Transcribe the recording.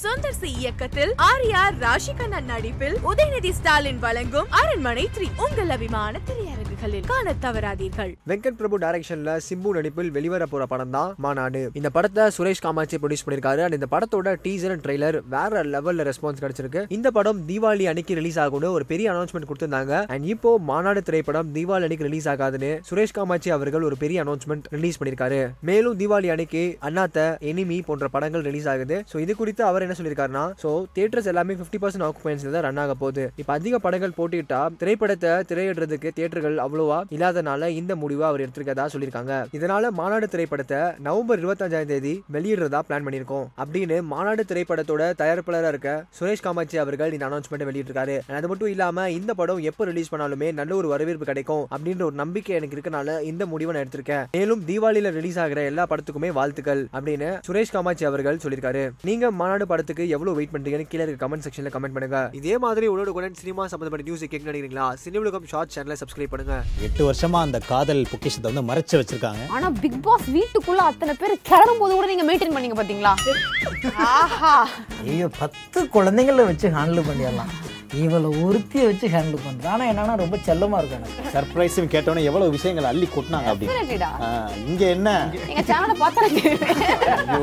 Sundar C இயக்கத்தில் ஆர்யார் ராஷிகண்ணன் நடிப்பில் உதயநிதி ஸ்டாலின் வழங்கும் அரண்மனை த்ரீ. உங்கள் அபிமான திரையரங்குகளில் காண தவறாதீர்கள். வெங்கட் பிரபு டைரக்ஷன்ல சிம்பு நடிப்பில் வெளிவர போற படம் தான் மாநாடு. இந்த படத்தை சுரேஷ் காமாட்சி ப்ரொடியூஸ் பண்ணிருக்காரு அண்ட் இந்த படத்தோட டீசர் அண்ட் ட்ரெய்லர் வேற லெவல்ல ரெஸ்பான்ஸ் கிடைச்சிருக்கு. இந்த படம் தீபாவளி அன்னைக்கு ரிலீஸ் ஆகும்னு ஒரு பெரிய அனௌன்ஸ்மெண்ட் கொடுத்திருந்தாங்க. அண்ட் இப்போ மாநாடு திரைப்படம் தீபாவளி அன்னைக்கு ரிலீஸ் ஆகாதுன்னு சுரேஷ் காமாட்சி அவர்கள் ஒரு பெரிய அனௌன்ஸ்மெண்ட் ரிலீஸ் பண்ணிருக்காரு மேலும் தீபாவளி அன்னைக்கு அண்ணாத்த எனிமி போன்ற படங்கள் ரிலீஸ் ஆகுது. ஸோ இது குறித்து அவர் என்ன சொல்லியிருக்காருன்னா ஸோ தியேட்டர்ஸ் எல்லாமே ஃபிஃப்டி பர்சன்ட் ஆக்குபென்சில் தான் ரன் ஆக போகுது. இப்போ அதிக படங்கள் போட்டிட்டா திரைப்படத்தை திரையிடுறதுக்கு தியேட்டர்கள் அவ்வளோவா இல்லாதனால இந்த முடிவை அவர் எடுத்திருக்கதா சொல்லியிருக்காங்க. இதனால மாநாடு திரைப்படத்தை நவம்பர் இருபத்தஞ்சாம் தேதி வெளியிடுறதா பிளான் பண்ணியிருக்கோம். அப்படின்னு மாநாடு திரைப்படத்தோட தயாரிப்பாளராக இருக்க சுரேஷ் காமாட்சி அவர்கள் இந்த அனௌன்ஸ்மெண்ட் வெளியிட்டிருக்காரு. அது மட்டும் இல்லாம இந்த படம் எப்போ ரிலீஸ் பண்ணாலுமே நல்ல ஒரு வரவேற்பு கிடைக்கும் அப்படின்ற ஒரு நம்பிக்கை எனக்கு இருக்கனால இந்த முடிவை நான் எடுத்திருக்கேன். மேலும் தீபாவளியில ரிலீஸ் ஆகிற எல்லா படத்துக்குமே வாழ்த்துக்கள் அப்படின்னு சுரேஷ் காமாட்சி அவர்கள் சொல்லியிருக்காரு. நீங்க மாநாடு படத்துக்கு எவ்வளவு வெயிட் பண்றீங்கன்னு கீழே இருக்க கமெண்ட் செக்ஷன்ல கமெண்ட் பண்ணுங்க. இதே மாதிரி உடனுக்குடன் சினிமா சம்பந்தப்பட்ட நியூஸ் கேட்க நினைக்கிறீங்களா? சினிமலுகம் ஷார்ட் சேனலை சப்ஸ்கிரைப் பண்ணுங்க. எட்டு வருஷமா அந்த காதல் பொக்கிஷத்தை வந்து மறைச்சு வச்சிருக்காங்க. ஆனா பிக் பாஸ் வீட்டுக்குள்ள அத்தனை பேர் கிளறும் போது கூட நீங்க மெயின்டைன் பண்ணீங்க பாத்தீங்களா? ஆஹா. ஐயோ பத்து குழந்தைங்கள வச்சு ஹேண்டில் பண்ணிடலாம். இவளை ஒருத்தியை வச்சு ஹேண்டில் பண்ணுறேன் ஆனால் என்னன்னா ரொம்ப செல்லமாக இருக்கும் எனக்கு. சர்ப்ரைஸ் கேட்டோன்னே எவ்வளவு விஷயங்கள் அள்ளி கொட்டினாங்க அப்படின்னு Definitely டா. ஆ, இங்க என்ன? எங்க சேனலை பார்த்தா ஐயோ.